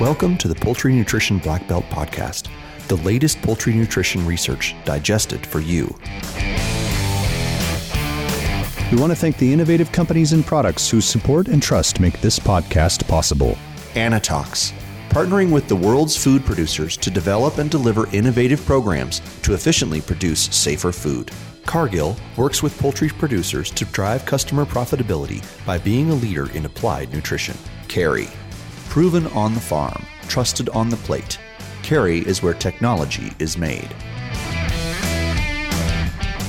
Welcome to the Poultry Nutrition Black Belt Podcast, the latest poultry nutrition research digested for you. We want to thank the innovative companies and products whose support and trust make this podcast possible. Anitox, partnering with the world's food producers to develop and deliver innovative programs to efficiently produce safer food. Cargill works with poultry producers to drive customer profitability by being a leader in applied nutrition. Kerry, proven on the farm, trusted on the plate. Kerry is where technology is made.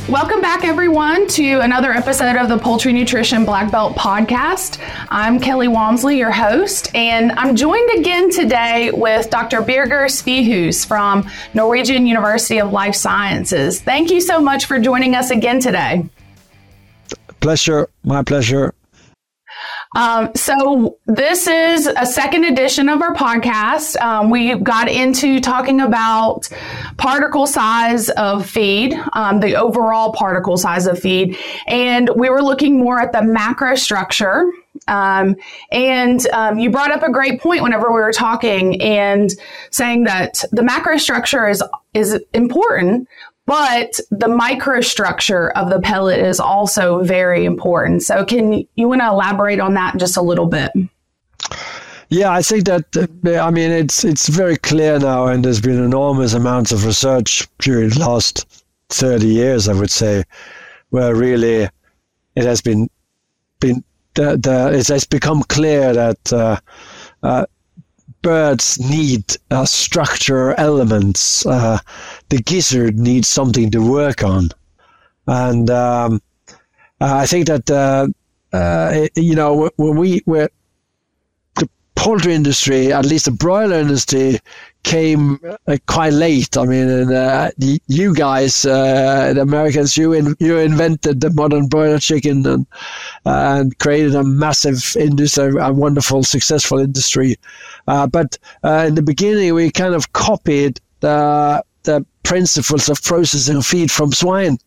Welcome back, everyone, to another episode of the Poultry Nutrition Black Belt Podcast. I'm Kelly Walmsley, your host, and I'm joined again today with Dr. Birger Svihus from Norwegian University of Life Sciences. Thank you so much for joining us again today. Pleasure, my pleasure. Um, so this is a second edition of our podcast. Um, we got into talking about particle size of feed, um, the overall particle size of feed, and we were looking more at the macro structure. Um, and um, you brought up a great point whenever we were talking and saying that the macro structure is is important, but the microstructure of the pellet is also very important. So, can you want to elaborate on that just a little bit? Yeah, I think that I mean it's it's very clear now, and there's been enormous amounts of research during the last thirty years, I would say, where really it has been been the, the it has become clear that uh, uh, birds need uh, structure elements. The gizzard needs something to work on, and um, I think that uh, uh, you know when we were the poultry industry, at least the broiler industry, came uh, quite late. I mean, and, uh, you guys, uh, the Americans, you in, you invented the modern broiler chicken and and created a massive industry, a wonderful, successful industry. Uh, but in the beginning, we kind of copied the the principles of processing feed from swine.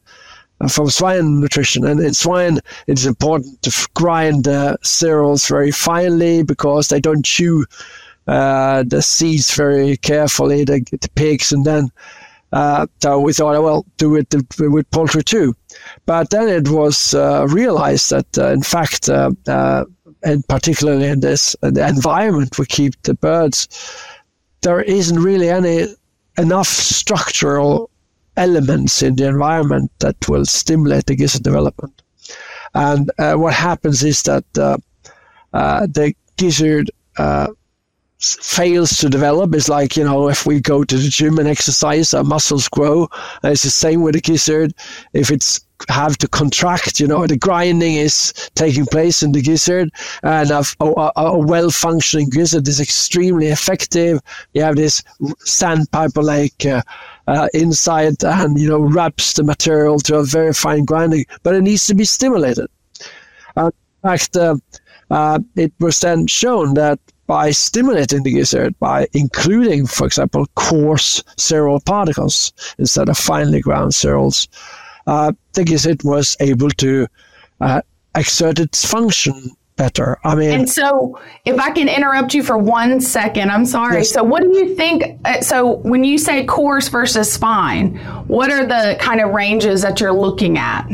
Uh, from swine nutrition. And in swine, it's important to grind uh, cereals very finely because they don't chew uh, the seeds very carefully, the, the pigs, and then uh, so we thought, well, do it with poultry too. But then it was uh, realized that, uh, in fact, uh, uh, and particularly in this environment we keep the birds, there isn't really any enough structural elements in the environment that will stimulate the gizzard development. And uh, what happens is that uh, uh, the gizzard fails to develop is like you know if we go to the gym and exercise our muscles grow. And it's the same with the gizzard. If it's have to contract you know the grinding is taking place in the gizzard. And a, a, a well functioning gizzard is extremely effective. You have this sandpiper like uh, uh, inside and you know wraps the material to a very fine grinding but it needs to be stimulated. Uh, in fact uh, uh, it was then shown that by stimulating the gizzard, by including, for example, coarse cereal particles instead of finely ground cereals, uh, the gizzard was able to uh, exert its function better. I mean, and so if I can interrupt you for one second, I'm sorry. Yes. So, what do you think? Uh, so, when you say coarse versus fine, what are the kind of ranges that you're looking at?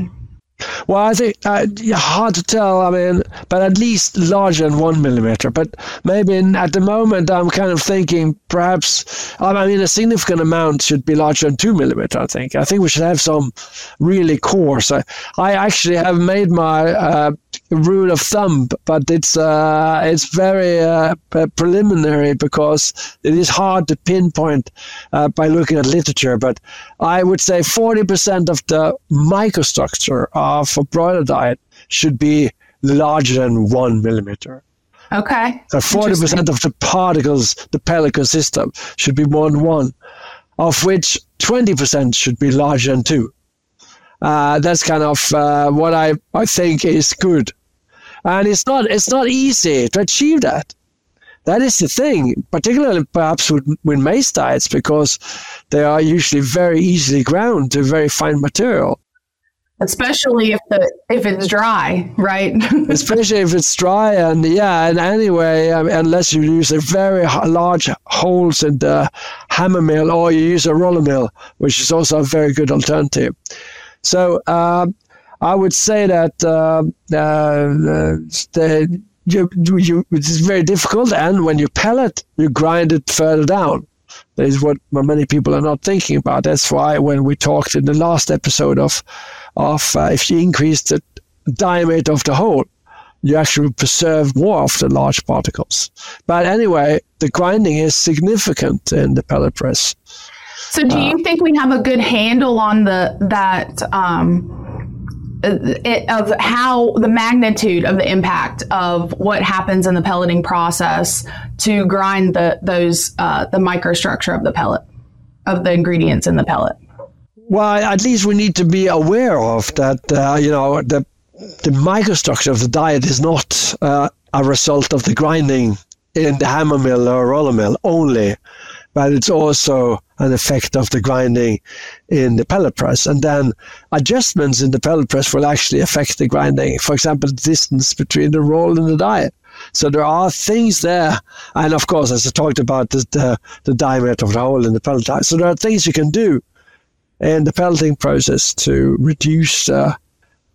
Well, I think uh, hard to tell. I mean, but at least larger than one millimeter. But maybe in, at the moment, I'm kind of thinking perhaps. I mean, a significant amount should be larger than two millimeter. I think. I think we should have some really coarse. I, I actually have made my uh, rule of thumb, but it's uh, it's very uh, preliminary because it is hard to pinpoint uh, by looking at literature. But I would say 40% of the microstructure of a broiler diet should be larger than one millimeter. Okay. So 40% of the particles the pellet system, should be more than one, of which 20% should be larger than two. Uh, that's kind of uh, what I, I think is good. And it's not it's not easy to achieve that. That is the thing, particularly perhaps with, with maize diets, because they are usually very easily ground to very fine material. Especially if the if it's dry, right? especially if it's dry, and yeah, and anyway, um, unless you use a very large holes in the hammer mill, or you use a roller mill, which is also a very good alternative. So uh, I would say that uh, uh, the you, you, it's very difficult, and when you pellet, you grind it further down. That is what many people are not thinking about. That's why when we talked in the last episode of of uh, if you increase the diameter of the hole, you actually preserve more of the large particles. But anyway, the grinding is significant in the pellet press. So, do you uh, think we have a good handle on the that um, of how the magnitude of the impact of what happens in the pelleting process to grind the those uh, the microstructure of the pellet of the ingredients in the pellet. Well, at least we need to be aware of that. Uh, you know, the the microstructure of the diet is not uh, a result of the grinding in the hammer mill or roller mill only but it's also an effect of the grinding in the pellet press. And then adjustments in the pellet press will actually affect the grinding. For example, the distance between the roll and the die. So there are things there. And of course, as I talked about, the, the, the diameter of the hole in the pellet die. So there are things you can do in the pelleting process to reduce uh,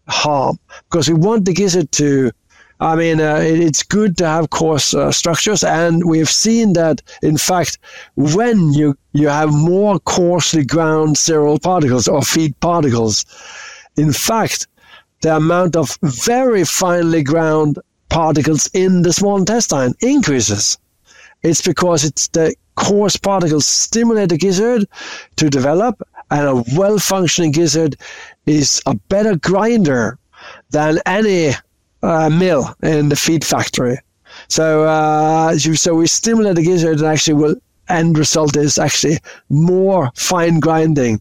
harm because we want the gizzard to I mean, uh, it's good to have coarse uh, structures, and we've seen that, in fact, when you, you have more coarsely ground cereal particles or feed particles, in fact, the amount of very finely ground particles in the small intestine increases. It's because it's the coarse particles stimulate the gizzard to develop, and a well functioning gizzard is a better grinder than any uh, mill in the feed factory. So, uh, so we stimulate the gizzard and actually will end result is actually more fine grinding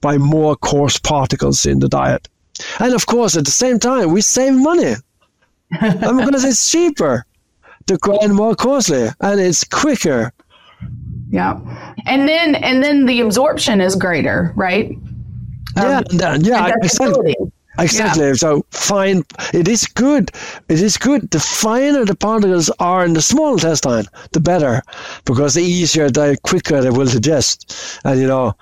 by more coarse particles in the diet. And of course, at the same time, we save money. I'm going to say it's cheaper to grind more coarsely and it's quicker. Yeah. And then, and then the absorption is greater, right? Yeah, um, yeah, exactly. Exactly. Yeah. So fine. It is good. It is good. The finer the particles are in the small intestine, the better, because the easier, the quicker they will digest. And you know,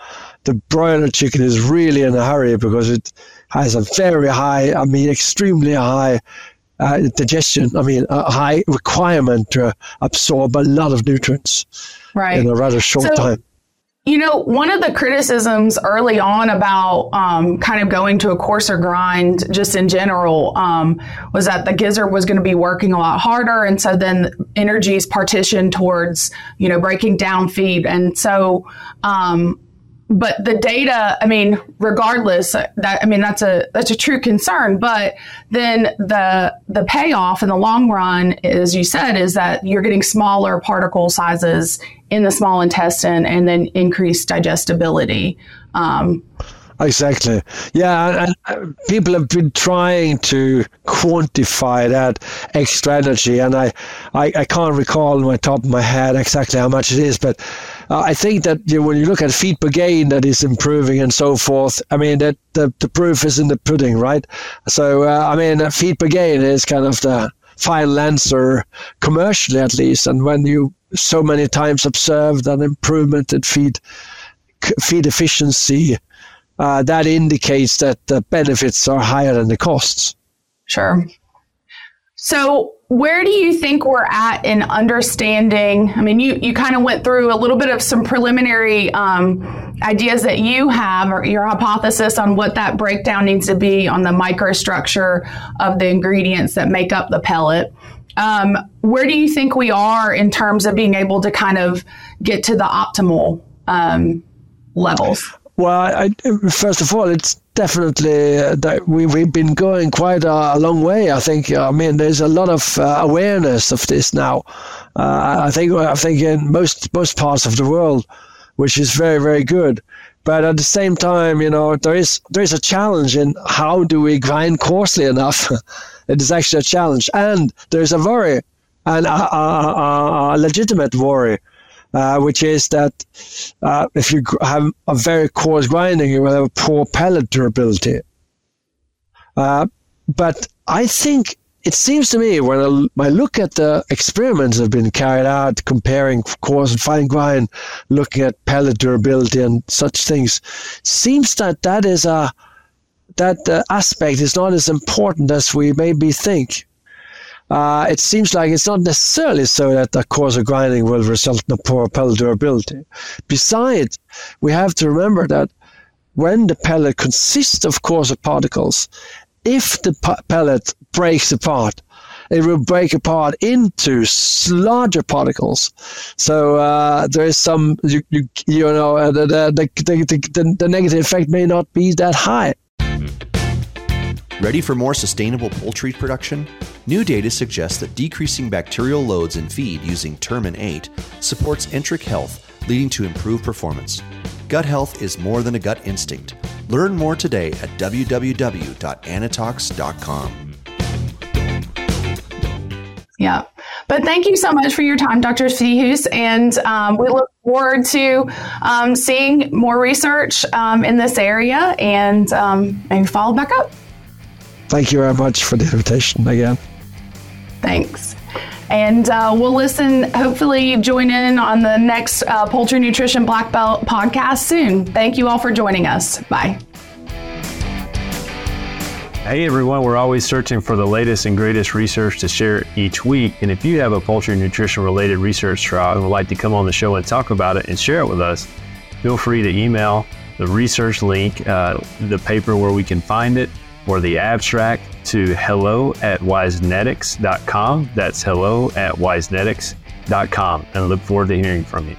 the broiler chicken is really in a hurry because it has a very high, I mean, extremely high uh, digestion. I mean, a high requirement to absorb a lot of nutrients right. in a rather short so, time. You know, one of the criticisms early on about um, kind of going to a coarser grind, just in general, um, was that the gizzard was going to be working a lot harder, and so then energy is partitioned towards you know breaking down feed, and so um, but the data i mean regardless that i mean that's a that's a true concern but then the the payoff in the long run as you said is that you're getting smaller particle sizes in the small intestine and then increased digestibility um, Exactly. Yeah, and, and, people have been trying to quantify that extra energy, and I, I, I can't recall on my top of my head exactly how much it is, but uh, I think that you know, when you look at feed per gain that is improving and so forth, I mean that the, the proof is in the pudding, right? So uh, I mean feed per gain is kind of the final answer commercially at least, and when you so many times observe an improvement in feed feed efficiency, uh, that indicates that the benefits are higher than the costs. Sure. So, where do you think we're at in understanding? I mean, you, you kind of went through a little bit of some preliminary um, ideas that you have or your hypothesis on what that breakdown needs to be on the microstructure of the ingredients that make up the pellet. Um, where do you think we are in terms of being able to kind of get to the optimal um, levels? Well, I, first of all, it's definitely uh, that we we've been going quite a, a, long way. I think. I mean, there's a lot of uh, awareness of this now. Uh, I think. I think in most most parts of the world, which is very very good. But at the same time, you know, there is there is a challenge in how do we grind coarsely enough. it is actually a challenge, and there's a worry, and a, a, a legitimate worry uh, which is that uh, if you have a very coarse grinding, you will have a poor pellet durability. Uh, but I think it seems to me when I, look at the experiments that have been carried out comparing coarse and fine grind, looking at pellet durability and such things, seems that that is a that uh, aspect is not as important as we maybe think. Uh, it seems like it's not necessarily so that the coarser grinding will result in a poor pellet durability. Besides, we have to remember that when the pellet consists of coarser particles, if the pellet breaks apart, it will break apart into larger particles. So uh, there is some, you, you, you know, uh, the, the, the, the, the negative effect may not be that high. Ready for more sustainable poultry production? New data suggests that decreasing bacterial loads in feed using Termin 8 supports enteric health, leading to improved performance. Gut health is more than a gut instinct. Learn more today at www.anitox.com. Yeah. But thank you so much for your time, Dr. Svihus. And um, we look forward to um, seeing more research um, in this area and um, maybe follow back up. Thank you very much for the invitation again. Thanks. And uh, we'll listen, hopefully, join in on the next uh, Poultry Nutrition Black Belt podcast soon. Thank you all for joining us. Bye. Hey everyone, we're always searching for the latest and greatest research to share each week. And if you have a poultry nutrition related research trial and would like to come on the show and talk about it and share it with us, feel free to email the research link, uh, the paper where we can find it, or the abstract to hello at wisenetics.com. That's hello at wisenetics.com. And I look forward to hearing from you.